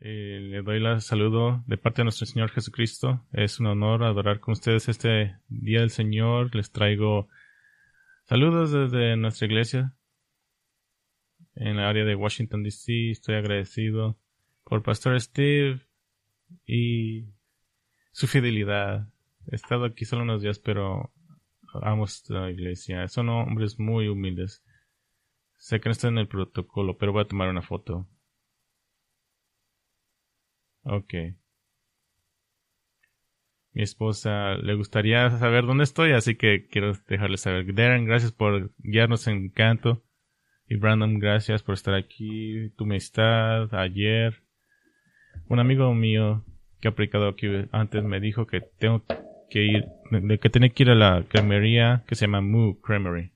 Eh, le doy la saludo de parte de nuestro Señor Jesucristo. Es un honor adorar con ustedes este día del Señor. Les traigo saludos desde nuestra iglesia en la área de Washington DC. Estoy agradecido por Pastor Steve y su fidelidad. He estado aquí solo unos días, pero amo esta iglesia. Son hombres muy humildes. Sé que no están en el protocolo, pero voy a tomar una foto. Ok. Mi esposa le gustaría saber dónde estoy, así que quiero dejarle saber. Darren, gracias por guiarnos en canto. Y Brandon, gracias por estar aquí. Tu amistad, ayer. Un amigo mío que ha aplicado aquí antes me dijo que tengo que ir, que tenía que ir a la cremería que se llama Moo Creamery.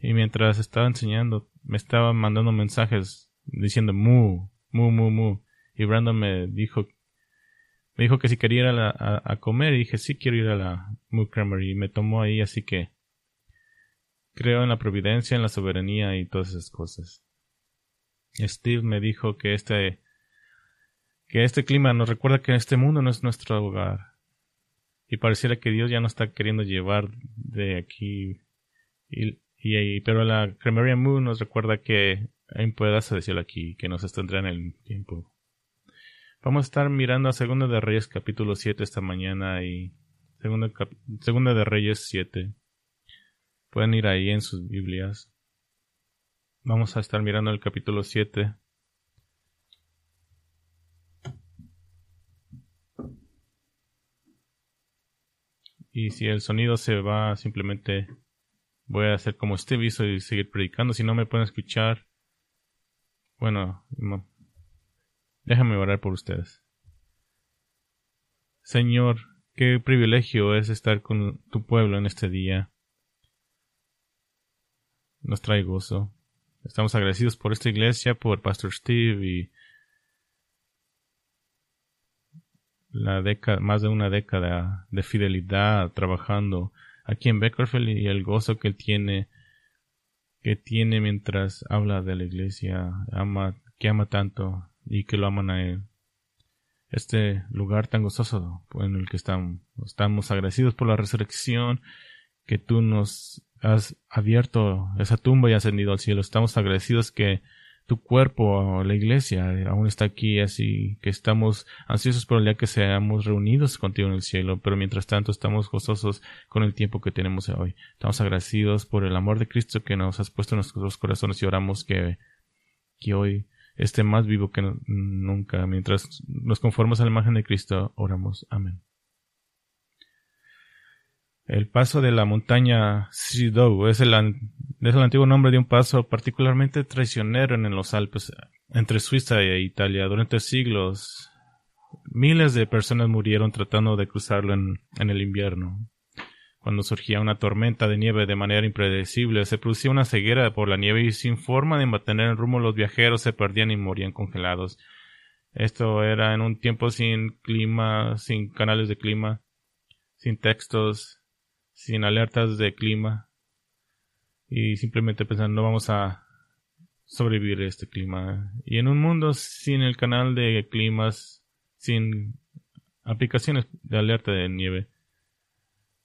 Y mientras estaba enseñando, me estaba mandando mensajes diciendo Moo, mu, mu, mu. Y Brandon me dijo, me dijo que si quería ir a, a, comer. Y dije, sí quiero ir a la Moo Creamery. Y me tomó ahí, así que creo en la providencia, en la soberanía y todas esas cosas. Steve me dijo que este, que este clima nos recuerda que este mundo no es nuestro hogar. Y pareciera que Dios ya nos está queriendo llevar de aquí. Y, y, pero la Cremería Moo nos recuerda que hay un pedazo de cielo aquí que nos estendrá en el tiempo. Vamos a estar mirando a Segunda de Reyes capítulo 7 esta mañana y Segunda, Segunda de Reyes 7. Pueden ir ahí en sus Biblias. Vamos a estar mirando el capítulo 7. Y si el sonido se va, simplemente voy a hacer como este hizo y seguir predicando. Si no me pueden escuchar, bueno, déjame orar por ustedes. Señor, qué privilegio es estar con tu pueblo en este día. Nos trae gozo. Estamos agradecidos por esta iglesia, por Pastor Steve y la década, más de una década de fidelidad trabajando aquí en Beckerfield y el gozo que él tiene que tiene mientras habla de la iglesia, ama, que ama tanto y que lo aman a él. Este lugar tan gozoso en el que estamos, estamos agradecidos por la resurrección, que tú nos has abierto esa tumba y ascendido al cielo. Estamos agradecidos que tu cuerpo, la iglesia, aún está aquí, así que estamos ansiosos por el día que seamos reunidos contigo en el cielo, pero mientras tanto estamos gozosos con el tiempo que tenemos hoy. Estamos agradecidos por el amor de Cristo que nos has puesto en nuestros corazones y oramos que, que hoy esté más vivo que nunca. Mientras nos conformamos a la imagen de Cristo, oramos. Amén. El paso de la montaña Sidou es el, es el antiguo nombre de un paso particularmente traicionero en los Alpes, entre Suiza e Italia. Durante siglos, miles de personas murieron tratando de cruzarlo en, en el invierno. Cuando surgía una tormenta de nieve de manera impredecible, se producía una ceguera por la nieve y sin forma de mantener el rumbo los viajeros se perdían y morían congelados. Esto era en un tiempo sin clima, sin canales de clima, sin textos, sin alertas de clima y simplemente pensando no vamos a sobrevivir a este clima. Y en un mundo sin el canal de climas, sin aplicaciones de alerta de nieve,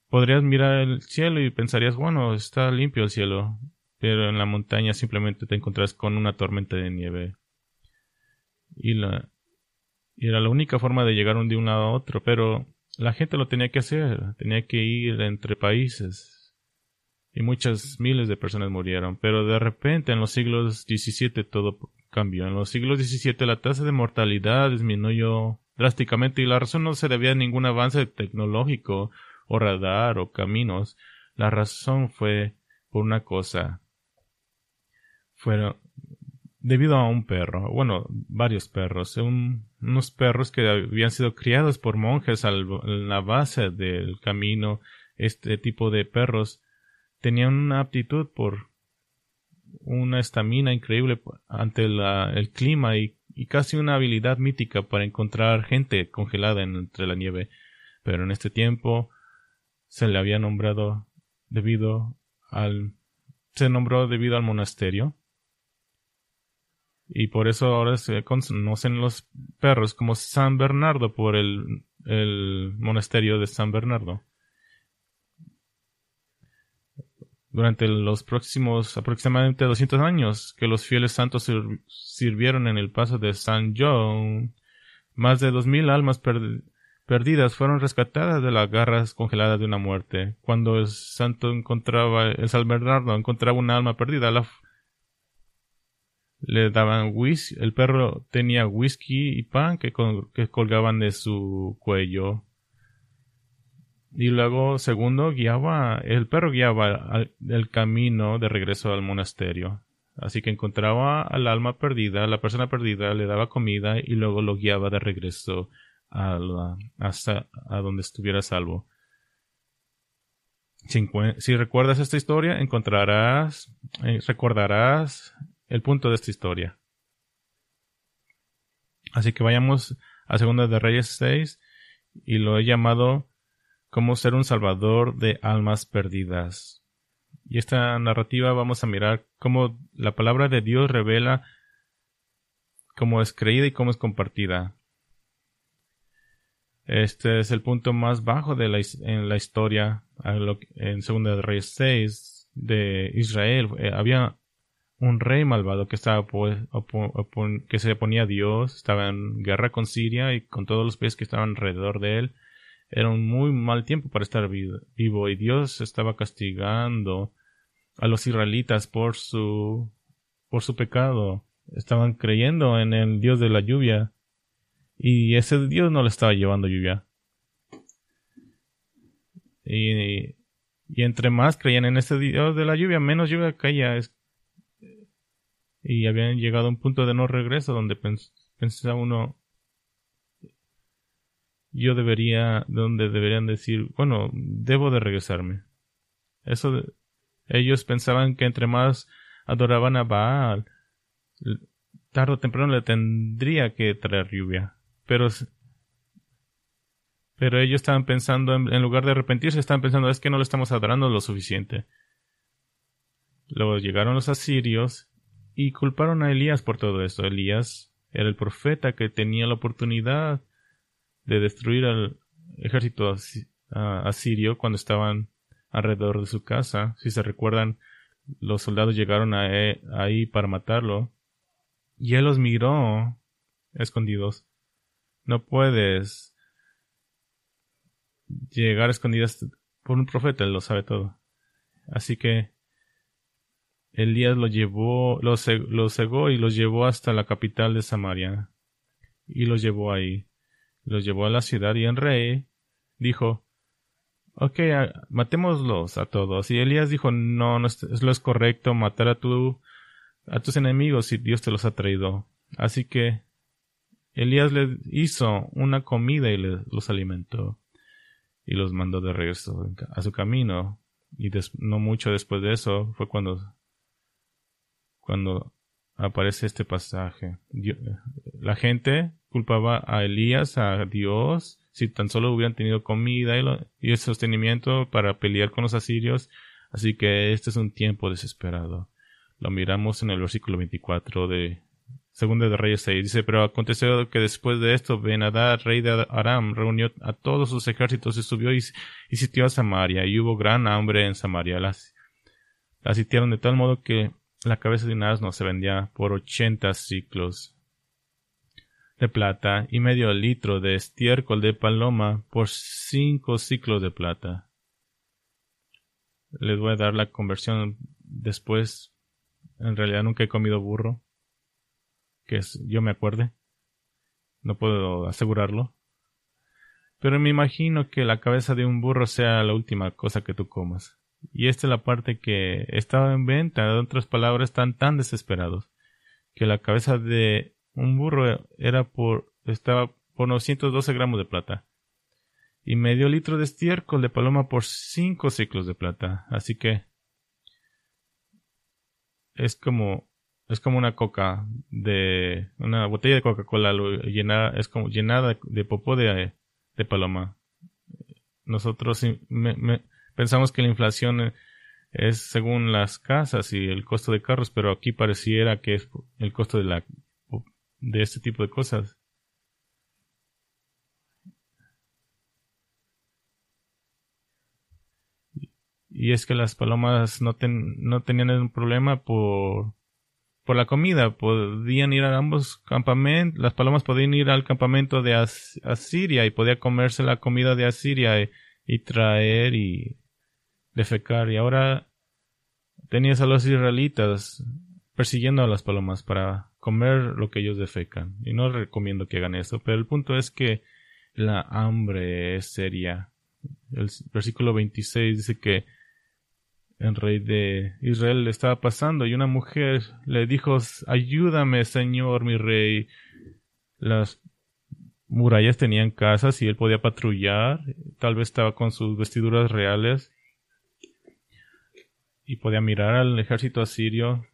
podrías mirar el cielo y pensarías, bueno, está limpio el cielo, pero en la montaña simplemente te encontrás con una tormenta de nieve. Y la y era la única forma de llegar de un lado a otro, pero la gente lo tenía que hacer, tenía que ir entre países. Y muchas miles de personas murieron, pero de repente en los siglos XVII todo cambió. En los siglos XVII la tasa de mortalidad disminuyó drásticamente y la razón no se debía a ningún avance tecnológico o radar o caminos. La razón fue por una cosa. Fueron debido a un perro, bueno, varios perros, unos perros que habían sido criados por monjes en la base del camino, este tipo de perros tenían una aptitud por una estamina increíble ante el clima y, casi una habilidad mítica para encontrar gente congelada entre la nieve. Pero en este tiempo se le había nombrado debido al se nombró debido al monasterio Y por eso ahora se conocen los perros como San Bernardo por el, el monasterio de San Bernardo. Durante los próximos aproximadamente 200 años que los fieles santos sirvieron en el paso de San John, más de 2.000 almas perdidas fueron rescatadas de las garras congeladas de una muerte. Cuando el santo encontraba, el San Bernardo encontraba una alma perdida, la, le daban whisky, el perro tenía whisky y pan que, colgaban de su cuello. Y luego, segundo, guiaba, el perro guiaba el camino de regreso al monasterio. Así que encontraba al alma perdida, a la persona perdida, le daba comida y luego lo guiaba de regreso hasta a donde estuviera salvo. Si, recuerdas esta historia, encontrarás, eh, recordarás el punto de esta historia. Así que vayamos a Segunda de Reyes 6 y lo he llamado como ser un salvador de almas perdidas. Y esta narrativa vamos a mirar cómo la palabra de Dios revela cómo es creída y cómo es compartida. Este es el punto más bajo de la, en la historia en Segunda de Reyes 6 de Israel. Eh, había un rey malvado que estaba que se oponía a Dios, estaba en guerra con Siria y con todos los pies que estaban alrededor de él. Era un muy mal tiempo para estar vivo y Dios estaba castigando a los israelitas por su por su pecado. Estaban creyendo en el Dios de la lluvia y ese Dios no le estaba llevando lluvia. Y, y entre más creían en ese Dios de la lluvia, menos lluvia caía y habían llegado a un punto de no regreso donde pensaba uno yo debería donde deberían decir bueno debo de regresarme. Eso ellos pensaban que entre más adoraban a Baal tarde o temprano le tendría que traer lluvia. Pero pero ellos estaban pensando en, en lugar de arrepentirse estaban pensando es que no le estamos adorando lo suficiente luego llegaron los asirios y culparon a Elías por todo esto. Elías era el profeta que tenía la oportunidad de destruir al ejército asirio cuando estaban alrededor de su casa. Si se recuerdan, los soldados llegaron e, ahí para matarlo. Y él los miró escondidos. No puedes llegar escondidas por un profeta, él lo sabe todo. Así que Elías lo llevó, los, cegó y los llevó hasta la capital de Samaria. Y los llevó ahí. Los llevó a la ciudad y el rey dijo, ok, matémoslos a todos. Y Elías dijo, no, no es, lo correcto matar a tu, a tus enemigos si Dios te los ha traído. Así que Elías les hizo una comida y los alimentó. Y los mandó de regreso a su camino. Y no mucho después de eso fue cuando cuando aparece este pasaje. la gente culpaba a Elías, a Dios, si tan solo hubieran tenido comida y, el sostenimiento para pelear con los asirios. Así que este es un tiempo desesperado. Lo miramos en el versículo 24 de Segunda de Reyes 6. Dice, pero aconteció que después de esto, Benadad, rey de Aram, reunió a todos sus ejércitos y subió y, sitió a Samaria, y hubo gran hambre en Samaria. Las, la sitiaron de tal modo que la cabeza de un asno se vendía por ochenta ciclos de plata y medio litro de estiércol de paloma por cinco ciclos de plata. Les voy a dar la conversión después. En realidad nunca he comido burro. Que es, yo me acuerde. No puedo asegurarlo. Pero me imagino que la cabeza de un burro sea la última cosa que tú comas. Y esta es la parte que estaba en venta. En otras palabras, están tan desesperados que la cabeza de un burro era por, estaba por 912 gramos de plata. Y medio litro de estiércol de paloma por 5 ciclos de plata. Así que es como es como una coca de una botella de Coca-Cola llenada es como llenada de popó de, de paloma. Nosotros me, Pensamos que la inflación es según las casas y el costo de carros, pero aquí pareciera que es el costo de la de este tipo de cosas. Y es que las palomas no, no tenían un problema por, por la comida. Podían ir a ambos campamentos. Las palomas podían ir al campamento de Asiria y podía comerse la comida de Asiria y, y traer y defecar. Y ahora tenías a los israelitas persiguiendo a las palomas para comer lo que ellos defecan. Y no recomiendo que hagan eso, pero el punto es que la hambre es seria. El versículo 26 dice que el rey de Israel le estaba pasando y una mujer le dijo, ayúdame, señor, mi rey. Las murallas tenían casas y él podía patrullar, tal vez estaba con sus vestiduras reales y podía mirar al ejército asirio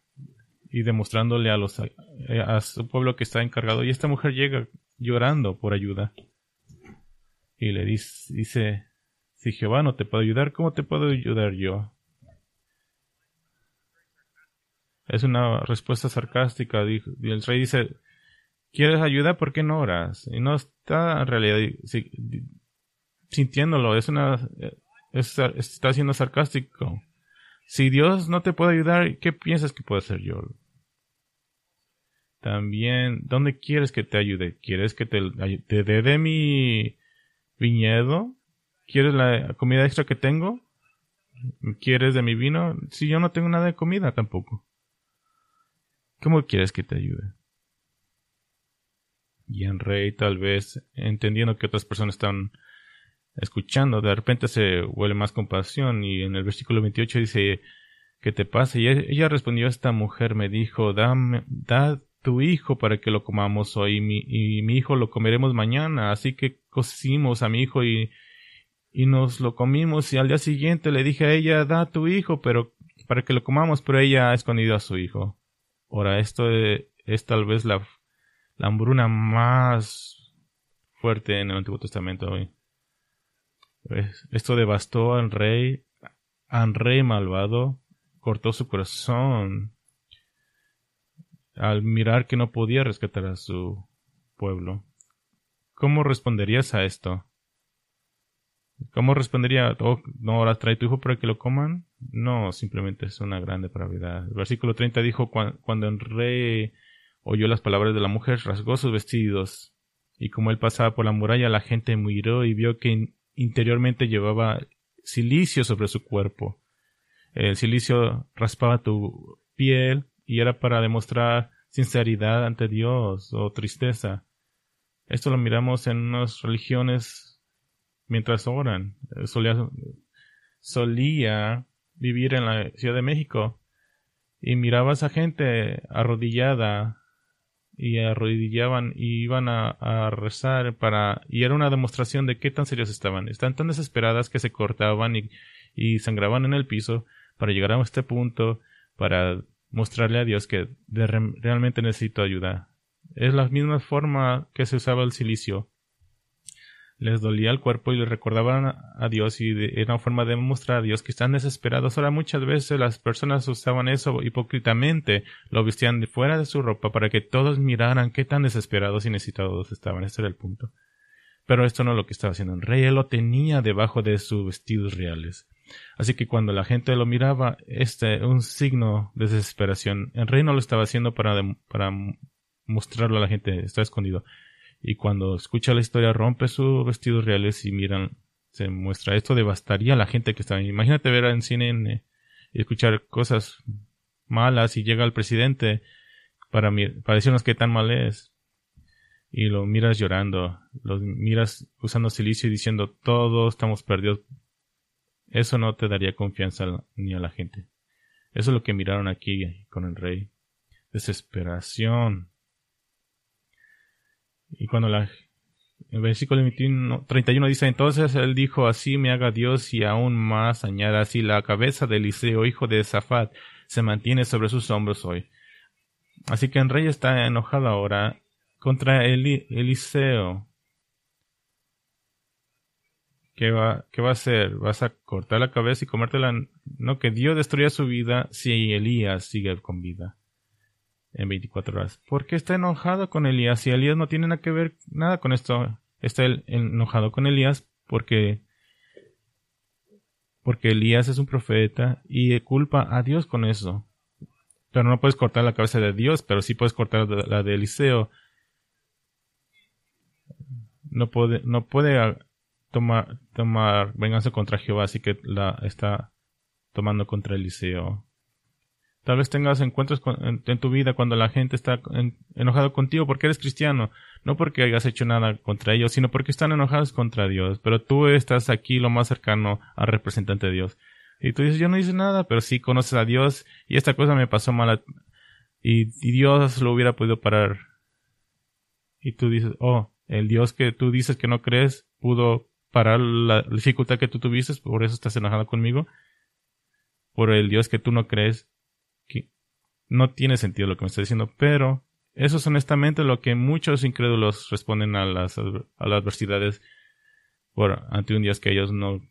y demostrándole a los a su pueblo que está encargado y esta mujer llega llorando por ayuda y le dice, dice si Jehová no te puede ayudar, ¿cómo te puedo ayudar yo? Es una respuesta sarcástica. Y el rey dice, ¿quieres ayuda? ¿Por qué no oras? Y no está en realidad sintiéndolo. Es una, está siendo sarcástico. Si Dios no te puede ayudar, ¿qué piensas que puedo hacer yo? También, ¿dónde quieres que te ayude? ¿Quieres que te, dé de mi viñedo? ¿Quieres la comida extra que tengo? ¿Quieres de mi vino? Si yo no tengo nada de comida tampoco. ¿Cómo quieres que te ayude? Y en rey, tal vez, entendiendo que otras personas están escuchando, de repente se huele más compasión y en el versículo 28 dice, ¿qué te pasa? Y ella respondió, esta mujer me dijo, dame, da tu hijo para que lo comamos hoy y mi hijo lo comeremos mañana. Así que cocimos a mi hijo y, y nos lo comimos y al día siguiente le dije a ella, da tu hijo, pero para que lo comamos, pero ella ha escondido a su hijo. Ahora, esto es, tal vez la, la hambruna más fuerte en el Antiguo Testamento hoy. Esto devastó al rey, al rey malvado, cortó su corazón al mirar que no podía rescatar a su pueblo. ¿Cómo responderías a esto? ¿Cómo respondería? Oh, ¿No ahora trae tu hijo para que lo coman? No, simplemente es una gran depravidad. El versículo 30 dijo, cuando el rey oyó las palabras de la mujer, rasgó sus vestidos, y como él pasaba por la muralla, la gente miró y vio que interiormente llevaba silicio sobre su cuerpo. El silicio raspaba tu piel y era para demostrar sinceridad ante Dios o tristeza. Esto lo miramos en unas religiones mientras oran. Solía, solía vivir en la Ciudad de México y miraba a esa gente arrodillada y arrodillaban y iban a, rezar para y era una demostración de qué tan serios estaban. Están tan desesperadas que se cortaban y, y sangraban en el piso para llegar a este punto para mostrarle a Dios que realmente necesito ayuda. Es la misma forma que se usaba el silicio. Les dolía el cuerpo y les recordaban a Dios y era una forma de mostrar a Dios que están desesperados. Ahora muchas veces las personas usaban eso hipócritamente, lo vestían fuera de su ropa para que todos miraran qué tan desesperados y necesitados estaban. Ese era el punto. Pero esto no es lo que estaba haciendo el rey, él lo tenía debajo de sus vestidos reales. Así que cuando la gente lo miraba, este un signo de desesperación. El rey no lo estaba haciendo para, para mostrarlo a la gente, está escondido. Y cuando escucha la historia, rompe sus vestidos reales y miran, se muestra. Esto devastaría a la gente que estaba Imagínate ver en cine y escuchar cosas malas y llega el presidente para, para decirnos qué tan mal es. Y lo miras llorando, lo miras usando silicio y diciendo todos estamos perdidos eso no te daría confianza ni a la gente. Eso es lo que miraron aquí con el rey. Desesperación. Y cuando la, el versículo 31 dice, entonces él dijo, así me haga Dios y aún más añada, así la cabeza de Eliseo, hijo de Zafat, se mantiene sobre sus hombros hoy. Así que el rey está enojado ahora contra Eliseo, ¿Qué va, ¿Qué va a hacer? ¿Vas a cortar la cabeza y comértela? No, que Dios destruya su vida si Elías sigue con vida. En 24 horas. ¿Por qué está enojado con Elías? Si Elías no tiene nada que ver nada con esto, está enojado con Elías porque porque Elías es un profeta y culpa a Dios con eso. Pero no puedes cortar la cabeza de Dios, pero sí puedes cortar la de Eliseo. No puede, no puede tomar, tomar venganza contra Jehová, así que la está tomando contra Eliseo. Tal vez tengas encuentros en, tu vida cuando la gente está enojado contigo porque eres cristiano, no porque hayas hecho nada contra ellos, sino porque están enojados contra Dios. Pero tú estás aquí lo más cercano al representante de Dios. Y tú dices, yo no hice nada, pero sí conoces a Dios y esta cosa me pasó mal y, y Dios lo hubiera podido parar. Y tú dices, oh, el Dios que tú dices que no crees pudo parar la dificultad que tú tuviste, por eso estás enojado conmigo. Por el Dios que tú no crees, no tiene sentido lo que me está diciendo, pero eso es honestamente lo que muchos incrédulos responden a las, a las adversidades por, ante un Dios que ellos no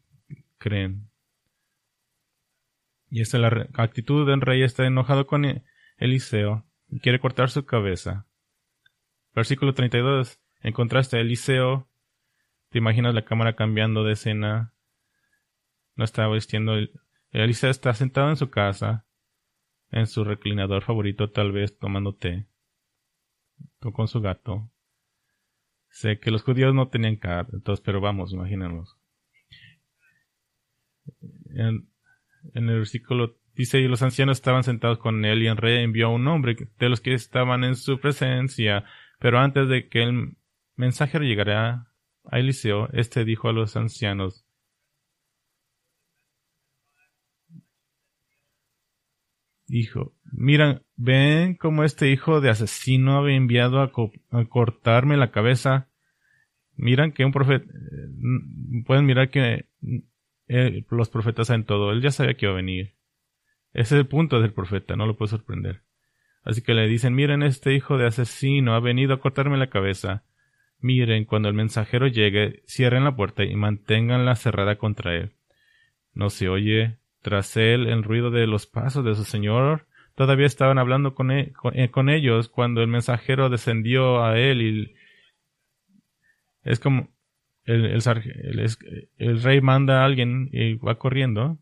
creen. Y esta es la actitud del rey, está enojado con e-, Eliseo y quiere cortar su cabeza. Versículo 32. En contraste a Eliseo, te imaginas la cámara cambiando de escena. No está vistiendo. Eliseo está sentado en su casa, en su reclinador favorito, tal vez tomando té, con su gato. Sé que los judíos no tenían entonces, pero vamos, imagínenlos. En, el versículo dice, y los ancianos estaban sentados con él y el rey envió a un hombre de los que estaban en su presencia, pero antes de que el mensajero llegara a Eliseo, este dijo a los ancianos, dijo, mira, ven cómo este hijo de asesino había enviado a, cortarme la cabeza. Miran que un profeta, eh, pueden mirar que eh, los profetas saben todo, él ya sabía que iba a venir. Ese es el punto del profeta, no lo puede sorprender. Así que le dicen, miren, este hijo de asesino ha venido a cortarme la cabeza. Miren, cuando el mensajero llegue, cierren la puerta y manténganla cerrada contra él. No se oye tras él el ruido de los pasos de su señor. Todavía estaban hablando con, e, eh, con, ellos cuando el mensajero descendió a él y es como el, el, el, rey manda a alguien y va corriendo.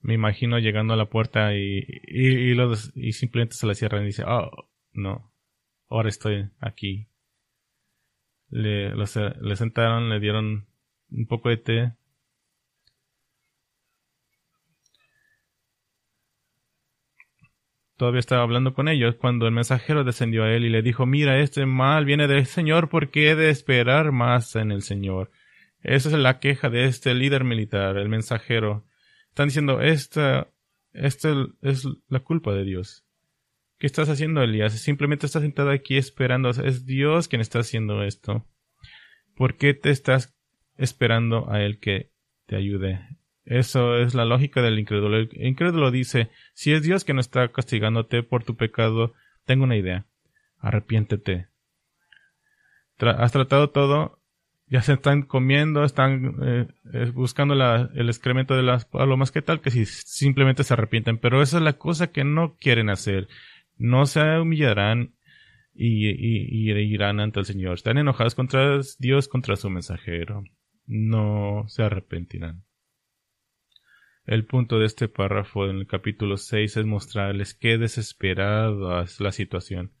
Me imagino llegando a la puerta y, y, los, y simplemente se la cierran y dice, oh, no, ahora estoy aquí. Le, le sentaron, le dieron un poco de té Todavía estaba hablando con ellos cuando el mensajero descendió a él y le dijo, mira, este mal viene del Señor, ¿por qué he de esperar más en el Señor? Esa es la queja de este líder militar, el mensajero. Están diciendo, esta, esta es la culpa de Dios. ¿Qué estás haciendo, Elías? Simplemente estás sentado aquí esperando. Es Dios quien está haciendo esto. ¿Por qué te estás esperando a Él que te ayude? Eso es la lógica del incrédulo. El incrédulo dice, si es Dios que no está castigándote por tu pecado, tengo una idea. Arrepiéntete. has tratado todo, ya se están comiendo, están eh, buscando el excremento de las palomas, ¿qué tal que si simplemente se arrepienten? Pero esa es la cosa que no quieren hacer. No se humillarán y, y irán ante el Señor. Están enojados contra Dios, contra su mensajero. No se arrepentirán. El punto de este párrafo en el capítulo 6 es mostrarles qué desesperada es la situación.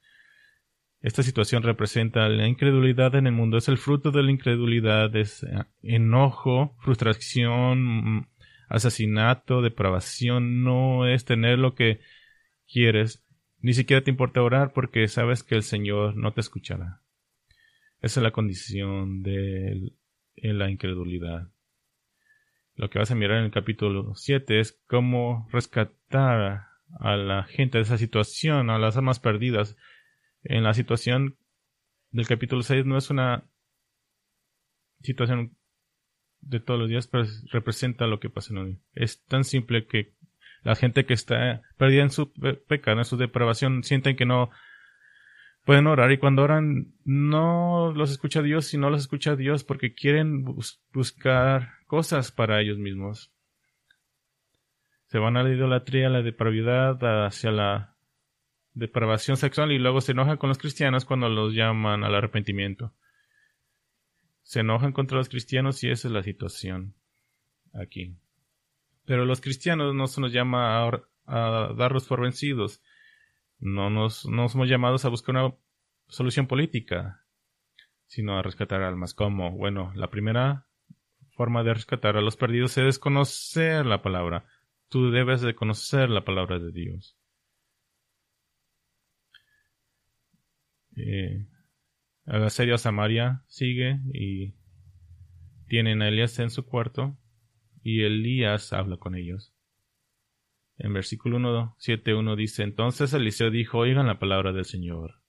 Esta situación representa la incredulidad en el mundo, es el fruto de la incredulidad, es eh, enojo, frustración, asesinato, depravación, no es tener lo que quieres, ni siquiera te importa orar porque sabes que el Señor no te escuchará. Esa es la condición de la incredulidad. Lo que vas a mirar en el capítulo 7 es cómo rescatar a la gente de esa situación, a las almas perdidas. En la situación del capítulo 6 no es una situación de todos los días, pero representa lo que pasa en hoy. Es tan simple que la gente que está perdida en su pecado, en su depravación, sienten que no pueden orar y cuando oran no los escucha Dios, sino los escucha Dios porque quieren buscar cosas para ellos mismos. Se van a la idolatría, a la depravidad, hacia la depravación sexual y luego se enojan con los cristianos cuando los llaman al arrepentimiento. Se enojan contra los cristianos y esa es la situación aquí. Pero los cristianos no se nos llama a, a darlos por vencidos. No nos no somos llamados a buscar una solución política, sino a rescatar almas. Como, bueno, la primera forma de rescatar a los perdidos es conocer la palabra. Tú debes de conocer la palabra de Dios. Eh, a Samaria sigue y tienen a Elías en su cuarto y Elías habla con ellos. En versículo 1, 7, 1 dice, Entonces Eliseo dijo, oigan la palabra del Señor.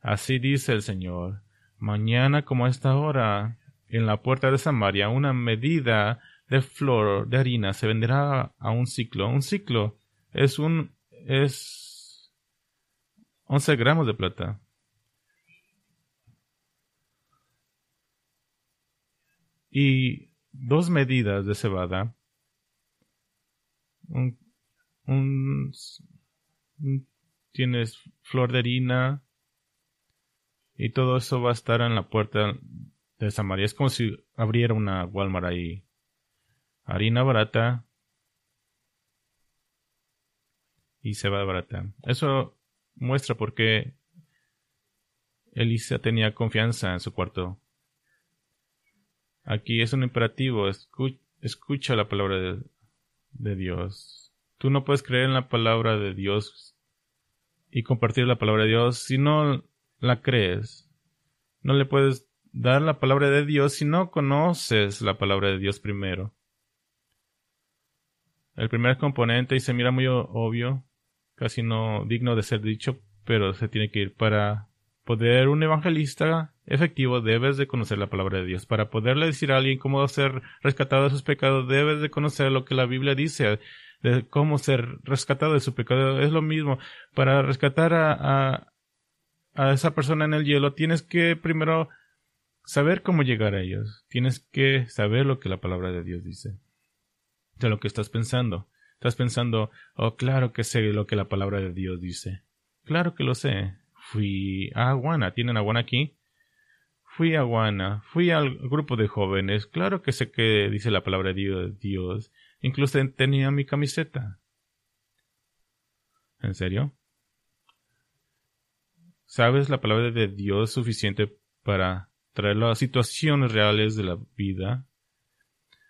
Así dice el Señor, mañana como a esta hora, en la puerta de Samaria, una medida de flor de harina se venderá a un ciclo. Un ciclo es un, es 11 gramos de plata. Y dos medidas de cebada. Un, un, tienes flor de harina y todo eso va a estar en la puerta de Samaria. Es como si abriera una Walmart ahí. Harina barata y cebada barata. Eso muestra por qué Elisa tenía confianza en su cuarto. Aquí es un imperativo. escucha la palabra de, Dios. Tú no puedes creer en la palabra de Dios y compartir la palabra de Dios si no la crees. No le puedes dar la palabra de Dios si no conoces la palabra de Dios primero. El primer componente, y se mira muy obvio, casi no digno de ser dicho, pero se tiene que ir para poder un evangelista efectivo debes de conocer la palabra de Dios. Para poderle decir a alguien cómo ser rescatado de sus pecados, debes de conocer lo que la Biblia dice de cómo ser rescatado de su pecado. Es lo mismo. Para rescatar a, a, esa persona en el hielo, tienes que primero saber cómo llegar a ellos. Tienes que saber lo que la palabra de Dios dice. De lo que estás pensando. Estás pensando, oh, claro que sé lo que la palabra de Dios dice. Claro que lo sé fui a Aguana. ¿Tienen Aguana aquí? Fui a Aguana, fui al grupo de jóvenes. Claro que sé que dice la palabra de Dios. Incluso tenía mi camiseta. ¿En serio? ¿Sabes la palabra de Dios suficiente para traer las situaciones reales de la vida?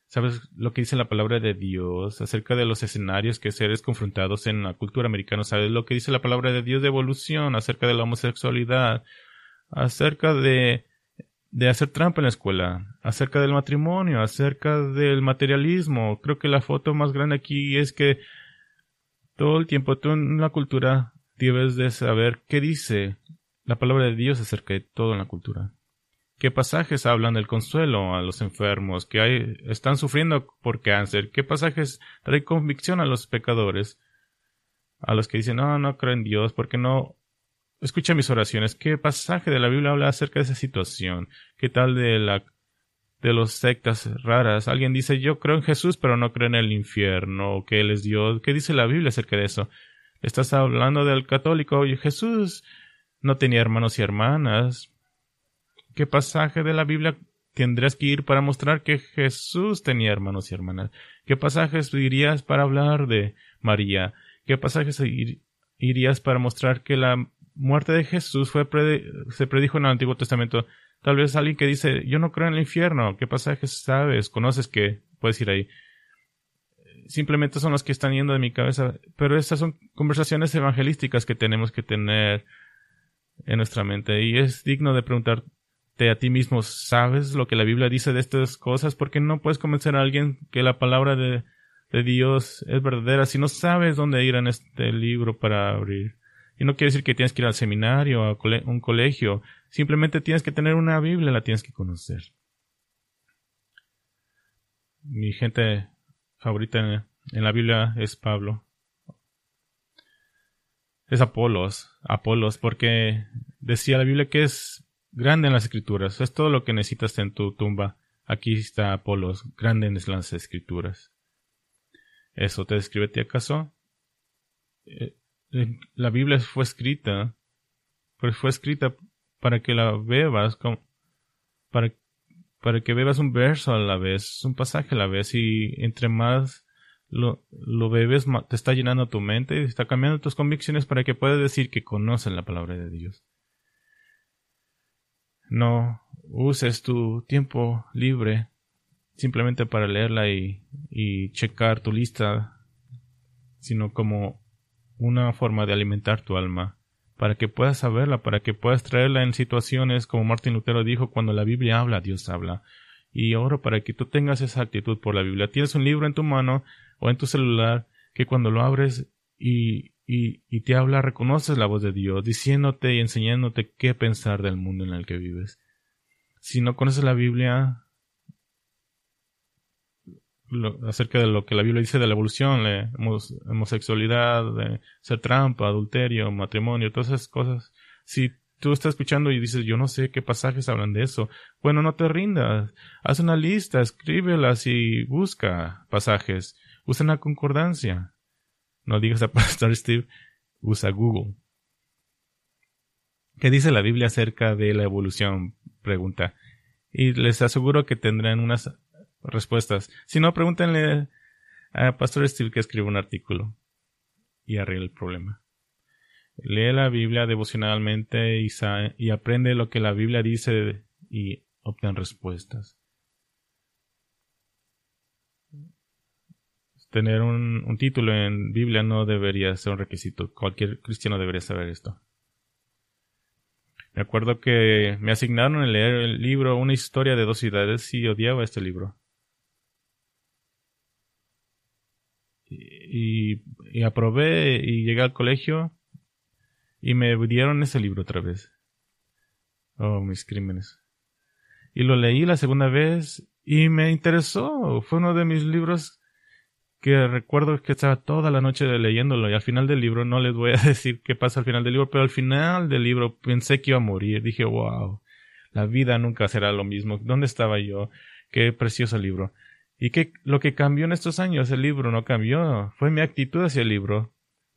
¿Sabes lo que dice la palabra de Dios acerca de los escenarios que seres confrontados en la cultura americana? ¿Sabes lo que dice la palabra de Dios de evolución acerca de la homosexualidad? Acerca de, de hacer trampa en la escuela, acerca del matrimonio, acerca del materialismo. Creo que la foto más grande aquí es que todo el tiempo tú en la cultura debes de saber qué dice la palabra de Dios acerca de todo en la cultura. Qué pasajes hablan del consuelo a los enfermos que hay, están sufriendo por cáncer, qué pasajes traen convicción a los pecadores, a los que dicen, no, no creo en Dios, porque no escucha mis oraciones, qué pasaje de la Biblia habla acerca de esa situación, qué tal de la de los sectas raras. Alguien dice, yo creo en Jesús, pero no creo en el infierno, que Él es Dios. ¿Qué dice la Biblia acerca de eso? Estás hablando del católico, oye, Jesús no tenía hermanos y hermanas, ¿Qué pasaje de la Biblia tendrías que ir para mostrar que Jesús tenía hermanos y hermanas? ¿Qué pasajes dirías para hablar de María? ¿Qué pasajes irías para mostrar que la muerte de Jesús fue se predijo en el Antiguo Testamento? Tal vez alguien que dice, yo no creo en el infierno. ¿Qué pasajes sabes? ¿Conoces que puedes ir ahí? Simplemente son los que están yendo de mi cabeza. Pero estas son conversaciones evangelísticas que tenemos que tener en nuestra mente. Y es digno de preguntar, a ti mismo, ¿sabes lo que la Biblia dice de estas cosas? Porque no puedes convencer a alguien que la palabra de, Dios es verdadera si no sabes dónde ir en este libro para abrir. Y no quiere decir que tienes que ir al seminario, a un colegio. Simplemente tienes que tener una Biblia, la tienes que conocer. Mi gente favorita en, la Biblia es Pablo. Es Apolos. Apolos, porque decía la Biblia que es grande en las escrituras. Es todo lo que necesitas en tu tumba. Aquí está Apolos, grande en las escrituras. ¿Eso te describe ti acaso? Eh, la Biblia fue escrita, pues fue escrita para que la bebas, para, para que bebas un verso a la vez, un pasaje a la vez, y entre más lo, lo bebes, te está llenando tu mente y está cambiando tus convicciones para que puedas decir que conoces la palabra de Dios. No uses tu tiempo libre simplemente para leerla y, y checar tu lista, sino como una forma de alimentar tu alma, para que puedas saberla, para que puedas traerla en situaciones como Martín Lutero dijo, cuando la Biblia habla, Dios habla. Y oro para que tú tengas esa actitud por la Biblia. Tienes un libro en tu mano o en tu celular que cuando lo abres y, y, y te habla, reconoces la voz de Dios, diciéndote y enseñándote qué pensar del mundo en el que vives. Si no conoces la Biblia, acerca de lo que la Biblia dice de la evolución, la homosexualidad, ser trampa, adulterio, matrimonio, todas esas cosas. Si tú estás escuchando y dices, yo no sé qué pasajes hablan de eso, bueno, no te rindas. Haz una lista, escríbelas y busca pasajes. Usa una concordancia. No digas a Pastor Steve, usa Google. ¿Qué dice la Biblia acerca de la evolución? Pregunta. Y les aseguro que tendrán unas respuestas. Si no, pregúntenle a Pastor Steve que escribe un artículo y arregle el problema. Lee la Biblia devocionalmente y, y aprende lo que la Biblia dice y obtén respuestas. Tener un, un título en Biblia no debería ser un requisito. Cualquier cristiano debería saber esto. Me acuerdo que me asignaron a leer el libro Una historia de dos ciudades y odiaba este libro. Y, aprobé y llegué al colegio y me dieron ese libro otra vez. Oh, mis crímenes. Y lo leí la segunda vez y me interesó. Fue uno de mis libros que recuerdo que estaba toda la noche leyéndolo y al final del libro, no les voy a decir qué pasa al final del libro, pero al final del libro pensé que iba a morir. Dije, wow, la vida nunca será lo mismo. ¿Dónde estaba yo? Qué precioso libro. Y que lo que cambió en estos años, el libro no cambió, fue mi actitud hacia el libro.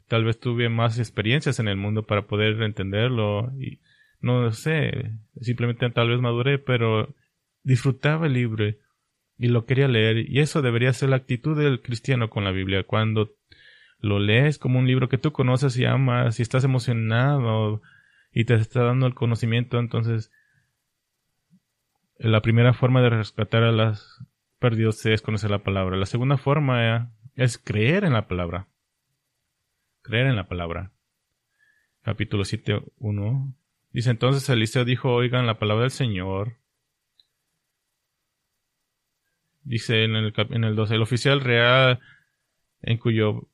Tal vez tuve más experiencias en el mundo para poder entenderlo y no sé, simplemente tal vez maduré, pero disfrutaba el libro y lo quería leer y eso debería ser la actitud del cristiano con la Biblia. Cuando lo lees como un libro que tú conoces y amas y estás emocionado y te está dando el conocimiento, entonces la primera forma de rescatar a las perdidos es conocer la palabra. La segunda forma es creer en la palabra. Creer en la palabra. Capítulo 7, 1. Dice entonces Eliseo dijo, oigan la palabra del Señor. Dice en el, en el 12, el oficial real en cuyo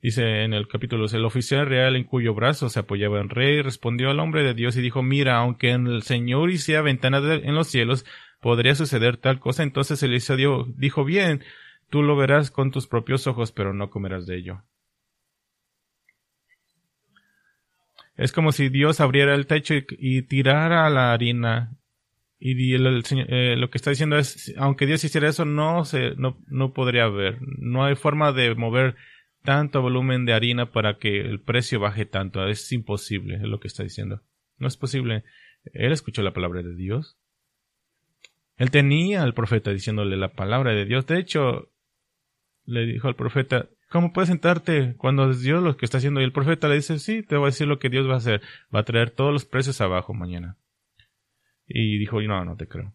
Dice en el capítulo el oficial real en cuyo brazo se apoyaba el rey respondió al hombre de Dios y dijo, mira, aunque el Señor hiciera ventanas en los cielos, podría suceder tal cosa. Entonces Eliseo dijo, bien, tú lo verás con tus propios ojos, pero no comerás de ello. Es como si Dios abriera el techo y, tirara la harina. Y eh, lo que está diciendo es, aunque Dios hiciera eso, no, se, no, no podría haber. No hay forma de mover tanto volumen de harina para que el precio baje tanto. Es imposible, es lo que está diciendo. No es posible. Él escuchó la palabra de Dios. Él tenía al profeta diciéndole la palabra de Dios. De hecho, le dijo al profeta, ¿cómo puedes sentarte cuando es Dios lo que está haciendo? Y el profeta le dice, sí, te voy a decir lo que Dios va a hacer. Va a traer todos los precios abajo mañana. Y dijo, no, no te creo.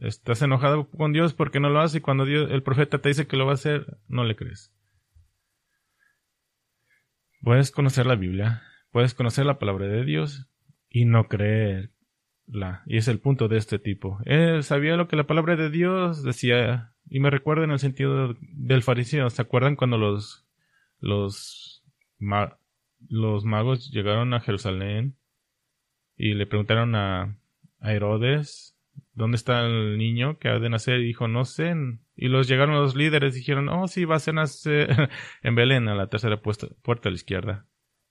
Estás enojado con Dios porque no lo hace y cuando Dios, el profeta te dice que lo va a hacer, no le crees. Puedes conocer la Biblia, puedes conocer la palabra de Dios y no creer y es el punto de este tipo. Él sabía lo que la palabra de Dios decía. Y me recuerda en el sentido del fariseo. ¿Se acuerdan cuando los, los, los magos llegaron a Jerusalén y le preguntaron a, a Herodes dónde está el niño que ha de nacer? Y dijo, no sé. Y los llegaron los líderes y dijeron, oh, sí, va a nacer en Belén, a la tercera puerta a la izquierda.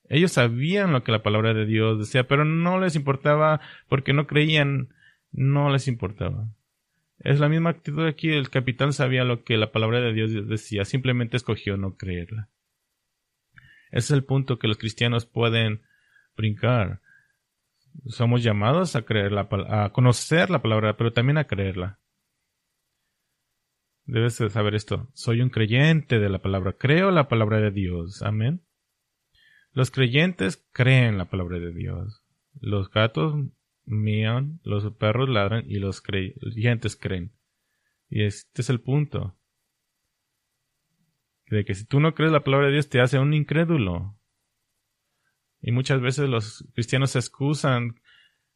Ellos sabían lo que la palabra de Dios decía, pero no les importaba porque no creían, no les importaba. Es la misma actitud aquí. El capitán sabía lo que la palabra de Dios decía, simplemente escogió no creerla. Ese es el punto que los cristianos pueden brincar. Somos llamados a creerla, a conocer la palabra, pero también a creerla. Debes saber esto. Soy un creyente de la palabra. Creo la palabra de Dios. Amén. Los creyentes creen la palabra de Dios. Los gatos mían, los perros ladran y los creyentes creen. Y este es el punto. De que si tú no crees la palabra de Dios te hace un incrédulo. Y muchas veces los cristianos se excusan,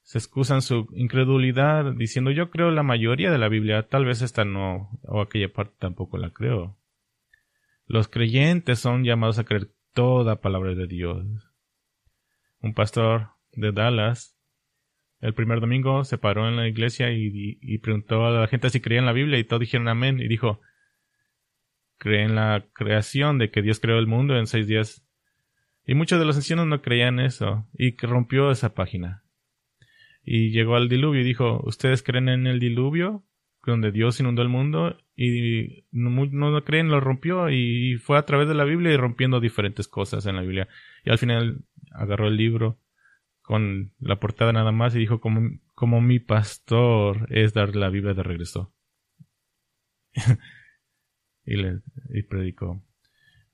se excusan su incredulidad diciendo yo creo la mayoría de la Biblia, tal vez esta no, o aquella parte tampoco la creo. Los creyentes son llamados a creer toda palabra de Dios. Un pastor de Dallas el primer domingo se paró en la iglesia y, preguntó a la gente si creía en la Biblia y todos dijeron amén y dijo, cree en la creación de que Dios creó el mundo en seis días. Y muchos de los ancianos no creían eso y rompió esa página. Y llegó al diluvio y dijo, ¿ustedes creen en el diluvio? Donde Dios inundó el mundo y no, no creen, lo rompió y fue a través de la Biblia y rompiendo diferentes cosas en la Biblia. Y al final agarró el libro con la portada nada más y dijo como, como mi pastor es dar la Biblia de regreso. y, le, predicó.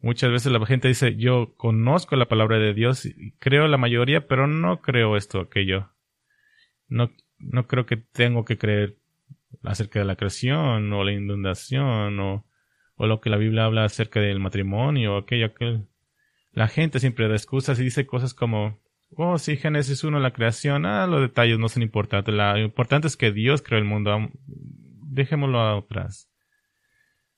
Muchas veces la gente dice, yo conozco la palabra de Dios, creo la mayoría, pero no creo esto, aquello. No, no creo que tengo que creer acerca de la creación, o la inundación, o, o lo que la Biblia habla acerca del matrimonio, o aquello, aquello. La gente siempre da excusas y dice cosas como, Oh, sí, Génesis 1, la creación. Ah, los detalles no son importantes. Lo importante es que Dios creó el mundo. Dejémoslo atrás.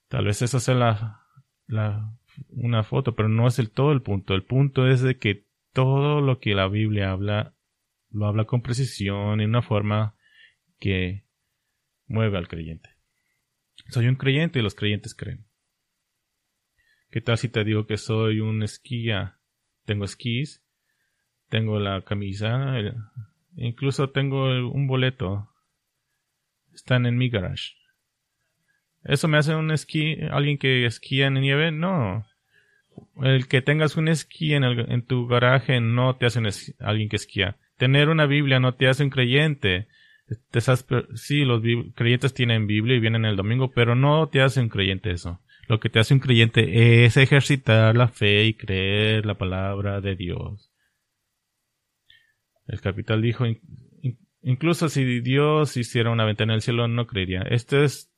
Tal vez eso sea la, la, una foto, pero no es el todo el punto. El punto es de que todo lo que la Biblia habla, lo habla con precisión, en una forma que mueve al creyente. Soy un creyente y los creyentes creen. ¿Qué tal si te digo que soy un esquía? Tengo esquís tengo la camisa, incluso tengo un boleto. Están en mi garage. ¿Eso me hace un esquí, alguien que esquía en nieve? No. El que tengas un esquí en, en tu garaje no te hace un alguien que esquía. Tener una Biblia no te hace un creyente. Sí, los creyentes tienen Biblia y vienen el domingo, pero no te hace un creyente eso. Lo que te hace un creyente es ejercitar la fe y creer la palabra de Dios. El capital dijo, incluso si Dios hiciera una ventana en el cielo, no creería. Esta es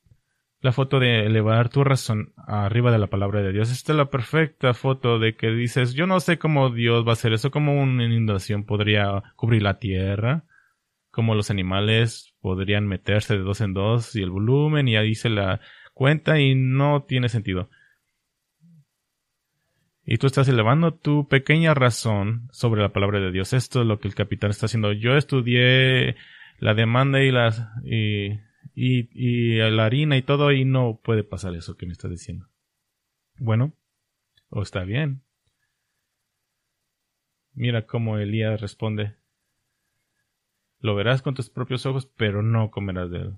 la foto de elevar tu razón arriba de la palabra de Dios. Esta es la perfecta foto de que dices, yo no sé cómo Dios va a hacer eso, como una inundación podría cubrir la tierra, como los animales podrían meterse de dos en dos y el volumen y ahí se la cuenta y no tiene sentido. Y tú estás elevando tu pequeña razón sobre la palabra de Dios. Esto es lo que el capitán está haciendo. Yo estudié la demanda y las y, y, la harina y todo y no puede pasar eso que me estás diciendo. Bueno, o está bien. Mira cómo Elías responde. Lo verás con tus propios ojos, pero no comerás de él.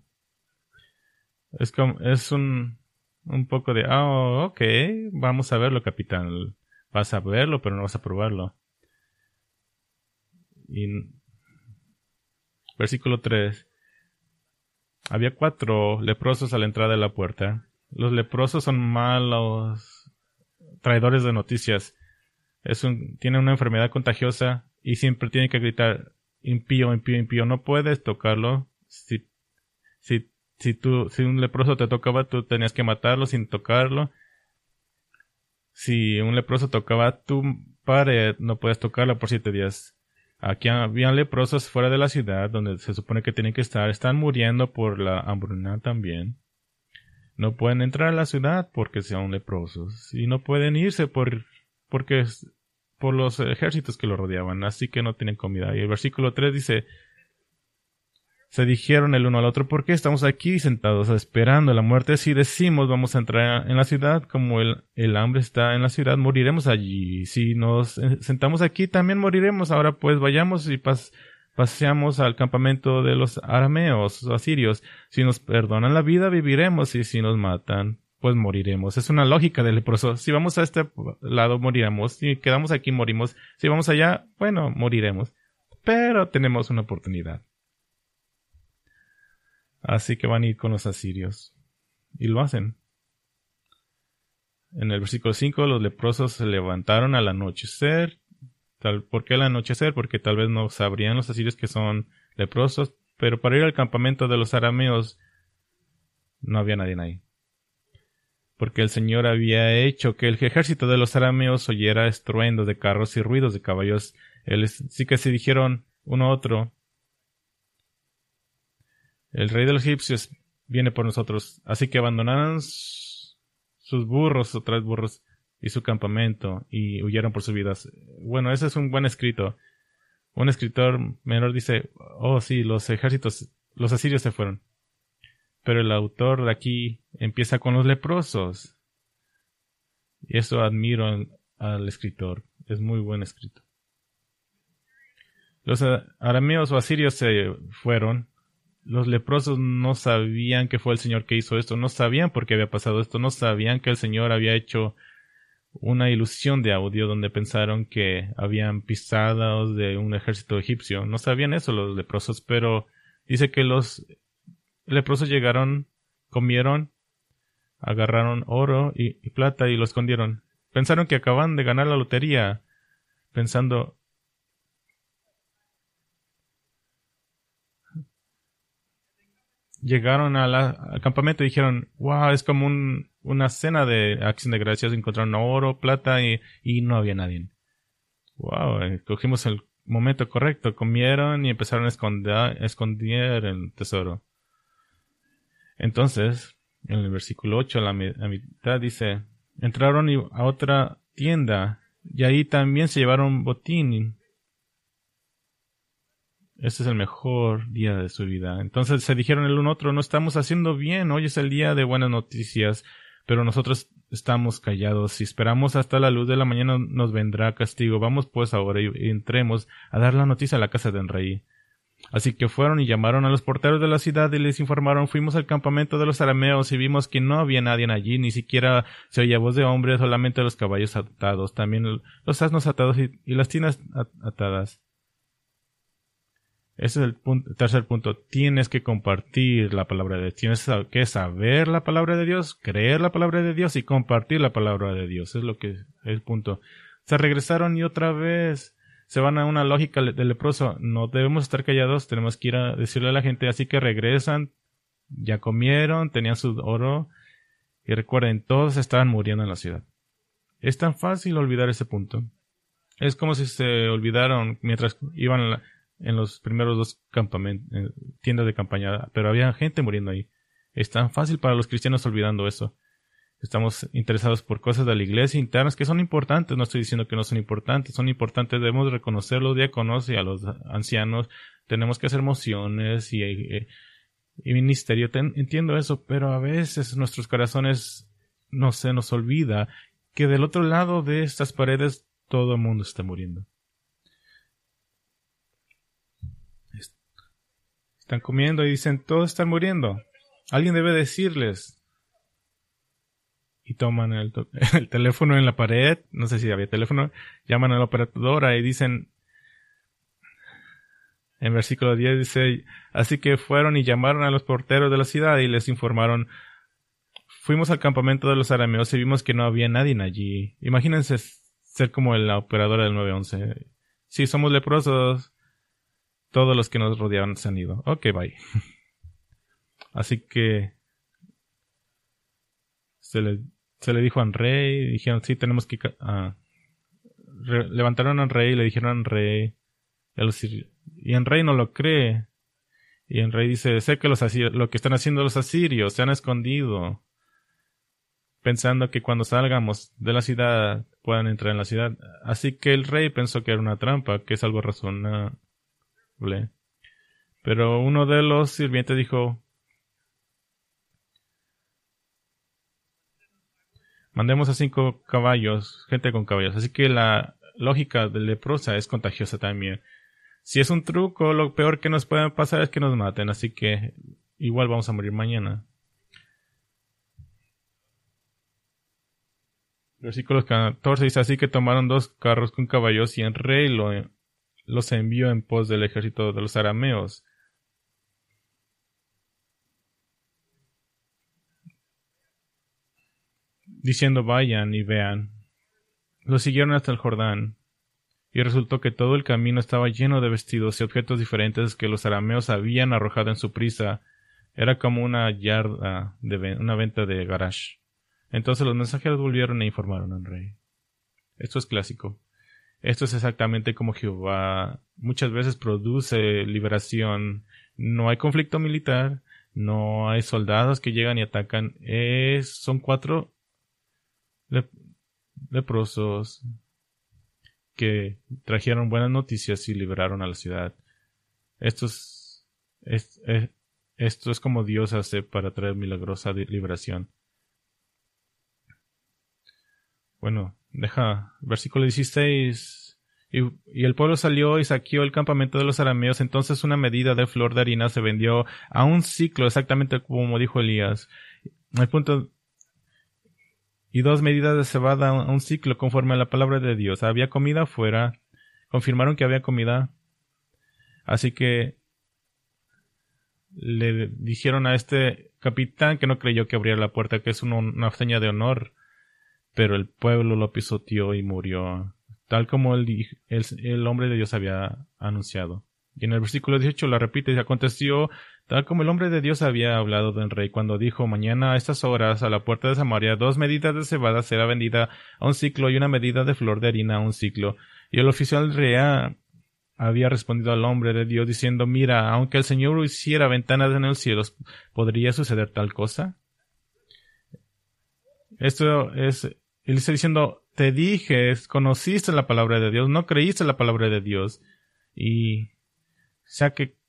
Es como, es un, un poco de, ah, oh, ok, vamos a verlo, capitán. Vas a verlo, pero no vas a probarlo. Versículo 3. Había cuatro leprosos a la entrada de la puerta. Los leprosos son malos traidores de noticias. Es un, tiene una enfermedad contagiosa y siempre tiene que gritar impío, impío, impío. No puedes tocarlo. Si, si, si, tú, si un leproso te tocaba, tú tenías que matarlo sin tocarlo si un leproso tocaba tu pared, no puedes tocarla por siete días. Aquí había leprosos fuera de la ciudad, donde se supone que tienen que estar. Están muriendo por la hambruna también. No pueden entrar a la ciudad porque son leprosos. Y no pueden irse por, porque, por los ejércitos que lo rodeaban. Así que no tienen comida. Y el versículo 3 dice, se dijeron el uno al otro, ¿por qué estamos aquí sentados esperando la muerte? Si decimos vamos a entrar en la ciudad, como el, el hambre está en la ciudad, moriremos allí. Si nos sentamos aquí, también moriremos. Ahora pues vayamos y pas, paseamos al campamento de los arameos, asirios. Si nos perdonan la vida, viviremos, y si nos matan, pues moriremos. Es una lógica del leproso. Si vamos a este lado, moriremos. Si quedamos aquí, morimos. Si vamos allá, bueno, moriremos. Pero tenemos una oportunidad. Así que van a ir con los asirios. Y lo hacen. En el versículo 5, los leprosos se levantaron al anochecer. ¿Por qué al anochecer? Porque tal vez no sabrían los asirios que son leprosos, pero para ir al campamento de los arameos no había nadie ahí. Porque el Señor había hecho que el ejército de los arameos oyera estruendos de carros y ruidos de caballos. Sí que se dijeron uno a otro, el rey de los egipcios viene por nosotros. Así que abandonaron sus burros, o tres burros, y su campamento, y huyeron por sus vidas. Bueno, ese es un buen escrito. Un escritor menor dice, oh sí, los ejércitos, los asirios se fueron. Pero el autor de aquí empieza con los leprosos. Y eso admiro al escritor. Es muy buen escrito. Los arameos o asirios se fueron los leprosos no sabían que fue el Señor que hizo esto, no sabían por qué había pasado esto, no sabían que el Señor había hecho una ilusión de audio donde pensaron que habían pisados de un ejército egipcio. No sabían eso los leprosos, pero dice que los leprosos llegaron, comieron, agarraron oro y, plata y lo escondieron. Pensaron que acaban de ganar la lotería, pensando llegaron al campamento y dijeron, wow, es como una cena de acción de gracias, encontraron oro, plata y, no había nadie. Wow, eh, cogimos el momento correcto, comieron y empezaron a esconder, esconder el tesoro. Entonces, en el versículo 8, a la, mitad dice, entraron a otra tienda y ahí también se llevaron botín este es el mejor día de su vida. Entonces se dijeron el uno otro, no estamos haciendo bien, hoy es el día de buenas noticias, pero nosotros estamos callados. Si esperamos hasta la luz de la mañana nos vendrá castigo. Vamos pues ahora y, entremos a dar la noticia a la casa del rey. Así que fueron y llamaron a los porteros de la ciudad y les informaron fuimos al campamento de los arameos y vimos que no había nadie allí, ni siquiera se oía voz de hombre, solamente los caballos atados, también los asnos atados y, las tinas atadas. Ese es el tercer punto. Tienes que compartir la palabra de Dios. Tienes que saber la palabra de Dios, creer la palabra de Dios y compartir la palabra de Dios. Es lo que es el punto. Se regresaron y otra vez se van a una lógica del leproso. No debemos estar callados, tenemos que ir a decirle a la gente. Así que regresan, ya comieron, tenían su oro. Y recuerden, todos estaban muriendo en la ciudad. Es tan fácil olvidar ese punto. Es como si se olvidaron mientras iban en los primeros dos campamentos, tiendas de campaña, pero había gente muriendo ahí. Es tan fácil para los cristianos olvidando eso. Estamos interesados por cosas de la iglesia internas que son importantes. No estoy diciendo que no son importantes, son importantes. Debemos reconocer los diáconos y a los ancianos. Tenemos que hacer mociones y, y, ministerio. entiendo eso, pero a veces nuestros corazones no se nos olvida que del otro lado de estas paredes todo el mundo está muriendo. Están comiendo y dicen, todos están muriendo. Alguien debe decirles. Y toman el, teléfono en la pared, no sé si había teléfono, llaman a la operadora y dicen, en versículo 10 dice, así que fueron y llamaron a los porteros de la ciudad y les informaron, fuimos al campamento de los arameos y vimos que no había nadie allí. Imagínense ser como la operadora del 911. Sí, somos leprosos, todos los que nos rodeaban se han ido. Ok, bye. Así que se le, se le dijo a rey, dijeron, sí, tenemos que... Uh, levantaron al rey le dijeron al rey, y rey no lo cree. Y rey dice, sé que los lo que están haciendo los asirios se han escondido, pensando que cuando salgamos de la ciudad puedan entrar en la ciudad. Así que el rey pensó que era una trampa, que es algo razonable pero uno de los sirvientes dijo, mandemos a cinco caballos, gente con caballos. Así que la lógica de leprosa es contagiosa también. Si es un truco, lo peor que nos puede pasar es que nos maten, así que igual vamos a morir mañana. Versículo 14 dice así que tomaron dos carros con caballos y el rey los envió en pos del ejército de los arameos. Diciendo vayan y vean. Los siguieron hasta el Jordán. Y resultó que todo el camino estaba lleno de vestidos y objetos diferentes que los arameos habían arrojado en su prisa. Era como una yarda de una venta de garage. Entonces los mensajeros volvieron e informaron al rey. Esto es clásico. Esto es exactamente como Jehová muchas veces produce liberación. No hay conflicto militar, no hay soldados que llegan y atacan. Es, son cuatro leprosos que trajeron buenas noticias y liberaron a la ciudad. Esto es, esto es como Dios hace para traer milagrosa liberación. Bueno, deja, versículo 16. Y, y, el pueblo salió y saqueó el campamento de los arameos. Entonces una medida de flor de harina se vendió a un ciclo, exactamente como dijo Elías. El punto. Y dos medidas de cebada a un ciclo, conforme a la palabra de Dios. Había comida afuera. Confirmaron que había comida. Así que le dijeron a este capitán que no creyó que abriera la puerta, que es una, una seña de honor pero el pueblo lo pisoteó y murió, tal como el, el, hombre de Dios había anunciado. Y en el versículo 18 la repite y aconteció tal como el hombre de Dios había hablado del rey cuando dijo mañana a estas horas a la puerta de Samaria dos medidas de cebada será vendida a un ciclo y una medida de flor de harina a un ciclo. Y el oficial real había respondido al hombre de Dios diciendo mira, aunque el Señor hiciera ventanas en el cielo, ¿podría suceder tal cosa? Esto es él está diciendo, te dije, conociste la palabra de Dios, no creíste la palabra de Dios. Y sea que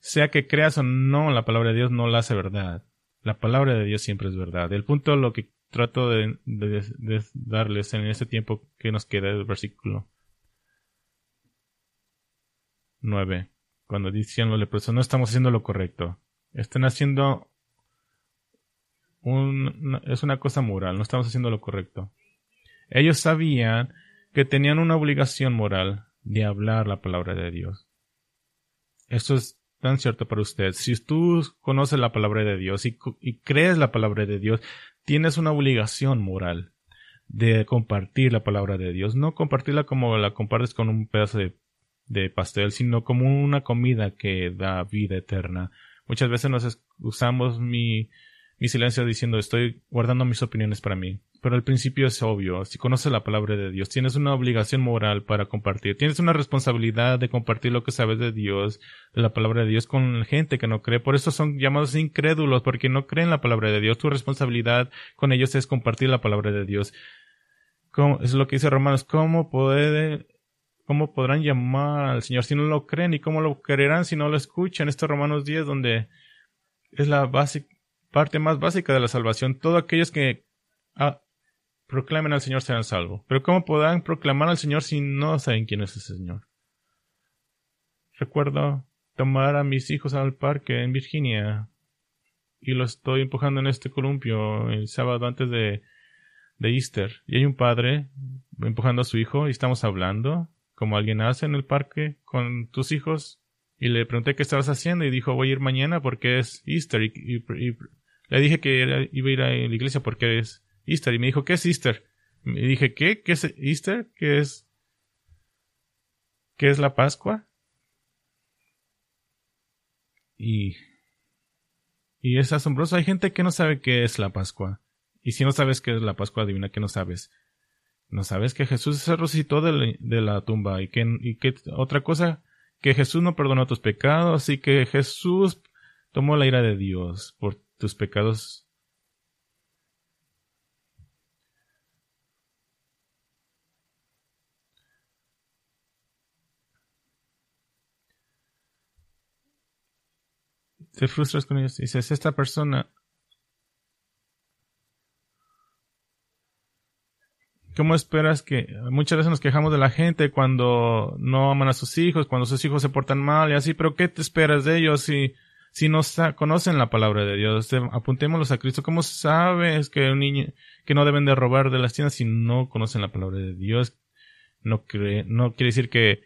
sea que creas o no la palabra de Dios no la hace verdad. La palabra de Dios siempre es verdad. El punto lo que trato de, darles en este tiempo que nos queda el versículo 9. Cuando dicen los leprosos, no estamos haciendo lo correcto. Están haciendo es una cosa moral, no estamos haciendo lo correcto. Ellos sabían que tenían una obligación moral de hablar la palabra de Dios. Esto es tan cierto para usted. Si tú conoces la palabra de Dios y, crees la palabra de Dios, tienes una obligación moral de compartir la palabra de Dios. No compartirla como la compartes con un pedazo de, pastel, sino como una comida que da vida eterna. Muchas veces nos usamos mi, mi silencio diciendo estoy guardando mis opiniones para mí. Pero al principio es obvio, si conoces la palabra de Dios, tienes una obligación moral para compartir, tienes una responsabilidad de compartir lo que sabes de Dios, de la palabra de Dios con gente que no cree. Por eso son llamados incrédulos, porque no creen la palabra de Dios. Tu responsabilidad con ellos es compartir la palabra de Dios. es lo que dice Romanos, ¿cómo puede, cómo podrán llamar al Señor si no lo creen y cómo lo creerán si no lo escuchan? Esto Romanos 10 donde es la parte más básica de la salvación. Todos aquellos que ah, proclamen al Señor serán salvos. Pero ¿cómo podrán proclamar al Señor si no saben quién es ese Señor? Recuerdo tomar a mis hijos al parque en Virginia y los estoy empujando en este columpio el sábado antes de, de Easter. Y hay un padre empujando a su hijo y estamos hablando, como alguien hace en el parque con tus hijos. Y le pregunté qué estabas haciendo y dijo voy a ir mañana porque es Easter y le dije que iba a ir a la iglesia porque es Y me dijo, ¿qué es Easter? Me dije, ¿qué? ¿Qué es Easter? ¿Qué es? ¿Qué es la Pascua? Y, y es asombroso. Hay gente que no sabe qué es la Pascua. Y si no sabes qué es la Pascua, adivina que no sabes. No sabes que Jesús se resucitó de la, tumba y que, y que otra cosa, que Jesús no perdonó tus pecados y que Jesús tomó la ira de Dios por tus pecados te frustras con ellos. Dices, esta persona ¿Cómo esperas que muchas veces nos quejamos de la gente cuando no aman a sus hijos, cuando sus hijos se portan mal y así, pero ¿qué te esperas de ellos si, si no conocen la palabra de Dios? Apuntémoslos a Cristo. ¿Cómo sabes que un niño, que no deben de robar de las tiendas si no conocen la palabra de Dios? No cree, no quiere decir que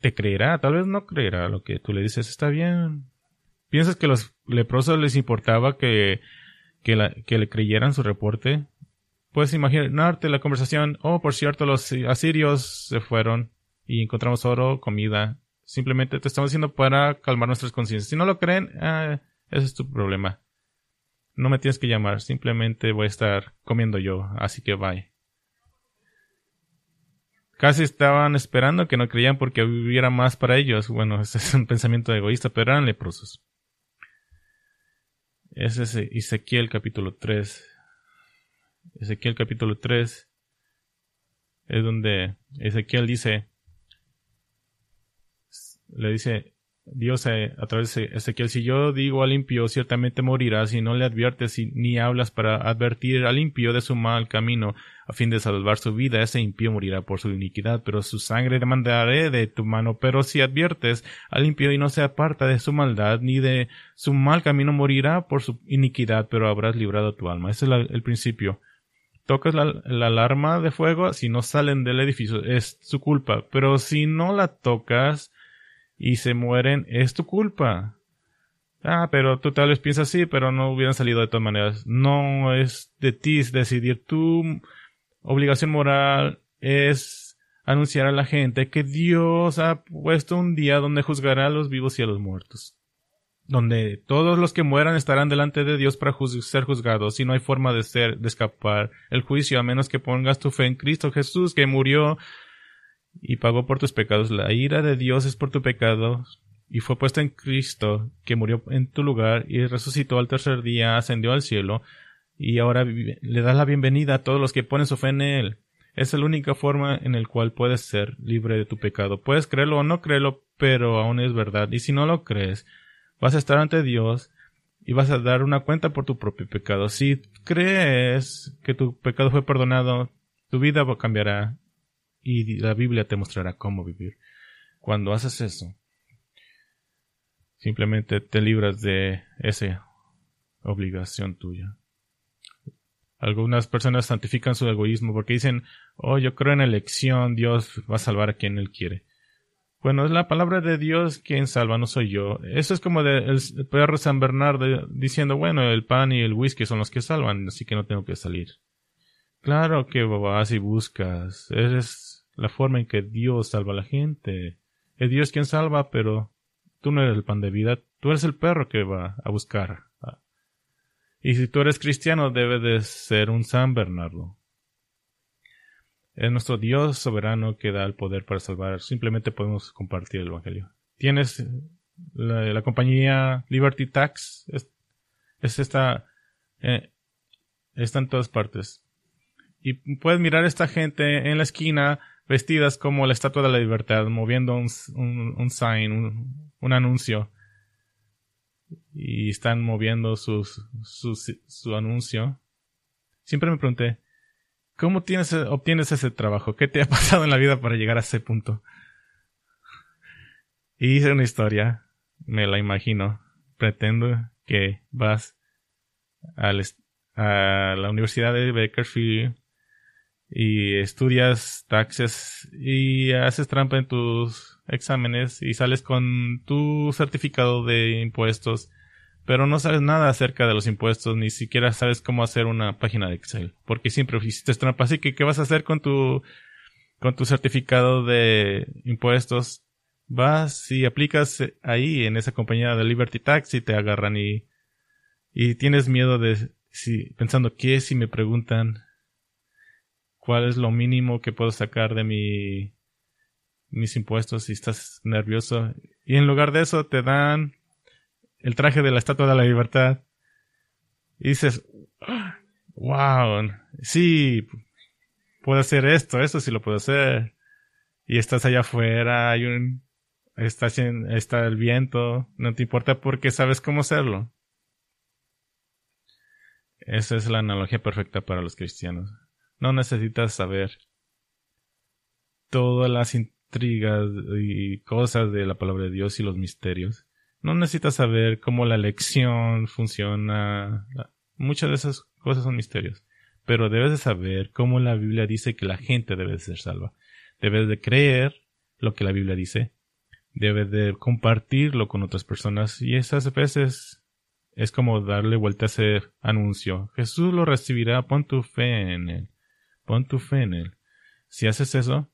te creerá, tal vez no creerá lo que tú le dices, está bien. ¿Piensas que los leprosos les importaba que, que, le creyeran su reporte? Puedes imaginarte la conversación, oh, por cierto, los asirios se fueron y encontramos oro, comida. Simplemente te estamos diciendo para calmar nuestras conciencias. Si no lo creen, ah, ese es tu problema. No me tienes que llamar, simplemente voy a estar comiendo yo, así que bye. Casi estaban esperando que no creían porque hubiera más para ellos. Bueno, ese es un pensamiento egoísta, pero eran leprosos. Ese es Ezequiel capítulo 3. Ezequiel capítulo 3 es donde Ezequiel dice, le dice Dios a, través de Ezequiel, si yo digo al impío, ciertamente morirá, si no le adviertes ni hablas para advertir al impío de su mal camino, a fin de salvar su vida, ese impío morirá por su iniquidad, pero su sangre demandaré de tu mano. Pero si adviertes al impío y no se aparta de su maldad, ni de su mal camino, morirá por su iniquidad, pero habrás librado tu alma. Ese es el principio tocas la, alarma de fuego, si no salen del edificio, es su culpa. Pero si no la tocas y se mueren, es tu culpa. Ah, pero tú tal vez piensas así, pero no hubieran salido de todas maneras. No es de ti decidir. Tu obligación moral es anunciar a la gente que Dios ha puesto un día donde juzgará a los vivos y a los muertos donde todos los que mueran estarán delante de Dios para ser juzgados y no hay forma de ser de escapar el juicio a menos que pongas tu fe en Cristo Jesús que murió y pagó por tus pecados. La ira de Dios es por tu pecado y fue puesta en Cristo que murió en tu lugar y resucitó al tercer día, ascendió al cielo y ahora le das la bienvenida a todos los que ponen su fe en él. Es la única forma en la cual puedes ser libre de tu pecado. Puedes creerlo o no creerlo, pero aún es verdad. Y si no lo crees, vas a estar ante Dios y vas a dar una cuenta por tu propio pecado. Si crees que tu pecado fue perdonado, tu vida cambiará y la Biblia te mostrará cómo vivir. Cuando haces eso, simplemente te libras de esa obligación tuya. Algunas personas santifican su egoísmo porque dicen, oh, yo creo en elección, Dios va a salvar a quien Él quiere. Bueno, es la palabra de Dios quien salva, no soy yo. Eso es como de el perro San Bernardo diciendo, bueno, el pan y el whisky son los que salvan, así que no tengo que salir. Claro que vas y buscas. Es la forma en que Dios salva a la gente. Es Dios quien salva, pero tú no eres el pan de vida, tú eres el perro que va a buscar. Y si tú eres cristiano, debe de ser un San Bernardo. Es nuestro Dios soberano que da el poder para salvar. Simplemente podemos compartir el Evangelio. Tienes la, compañía Liberty Tax. Es, esta. Eh, está en todas partes. Y puedes mirar a esta gente en la esquina vestidas como la Estatua de la Libertad, moviendo un, un, sign, un, un, anuncio. Y están moviendo sus, su anuncio. Siempre me pregunté, ¿Cómo tienes, obtienes ese trabajo? ¿Qué te ha pasado en la vida para llegar a ese punto? Y hice una historia, me la imagino. Pretendo que vas a la Universidad de Bakersfield y estudias taxes y haces trampa en tus exámenes y sales con tu certificado de impuestos pero no sabes nada acerca de los impuestos, ni siquiera sabes cómo hacer una página de Excel, porque siempre hiciste trampa. Así que, ¿qué vas a hacer con tu, con tu certificado de impuestos? Vas y aplicas ahí en esa compañía de Liberty Tax y te agarran y, y tienes miedo de, si, pensando, ¿qué si me preguntan cuál es lo mínimo que puedo sacar de mi, mis impuestos y estás nervioso? Y en lugar de eso te dan el traje de la Estatua de la Libertad. Y dices, wow, sí, puedo hacer esto, esto sí lo puedo hacer. Y estás allá afuera, hay un, está, está el viento, no te importa porque sabes cómo hacerlo. Esa es la analogía perfecta para los cristianos. No necesitas saber todas las intrigas y cosas de la palabra de Dios y los misterios. No necesitas saber cómo la lección funciona. Muchas de esas cosas son misterios. Pero debes de saber cómo la Biblia dice que la gente debe de ser salva. Debes de creer lo que la Biblia dice. Debes de compartirlo con otras personas. Y esas veces es como darle vuelta a ese anuncio. Jesús lo recibirá. Pon tu fe en él. Pon tu fe en él. Si haces eso,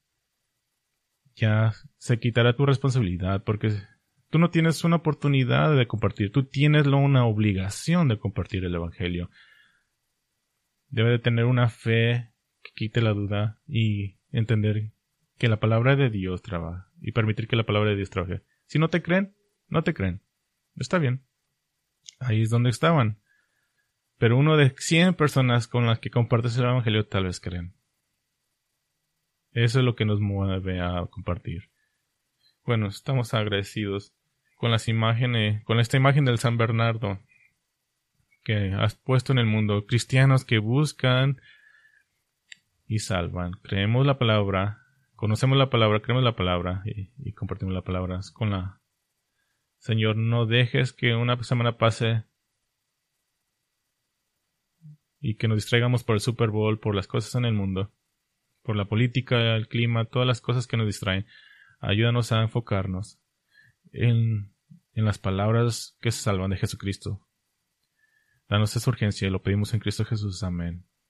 ya se quitará tu responsabilidad porque tú no tienes una oportunidad de compartir, tú tienes una obligación de compartir el Evangelio. Debe de tener una fe que quite la duda y entender que la palabra de Dios trabaja y permitir que la palabra de Dios trabaje. Si no te creen, no te creen. Está bien. Ahí es donde estaban. Pero uno de cien personas con las que compartes el Evangelio tal vez creen. Eso es lo que nos mueve a compartir. Bueno, estamos agradecidos con las imágenes, con esta imagen del San Bernardo que has puesto en el mundo. Cristianos que buscan y salvan. Creemos la palabra, conocemos la palabra, creemos la palabra y, y compartimos la palabra con la Señor, no dejes que una semana pase y que nos distraigamos por el Super Bowl, por las cosas en el mundo, por la política, el clima, todas las cosas que nos distraen. Ayúdanos a enfocarnos en, en las palabras que se salvan de Jesucristo. Danos esa urgencia y lo pedimos en Cristo Jesús. Amén.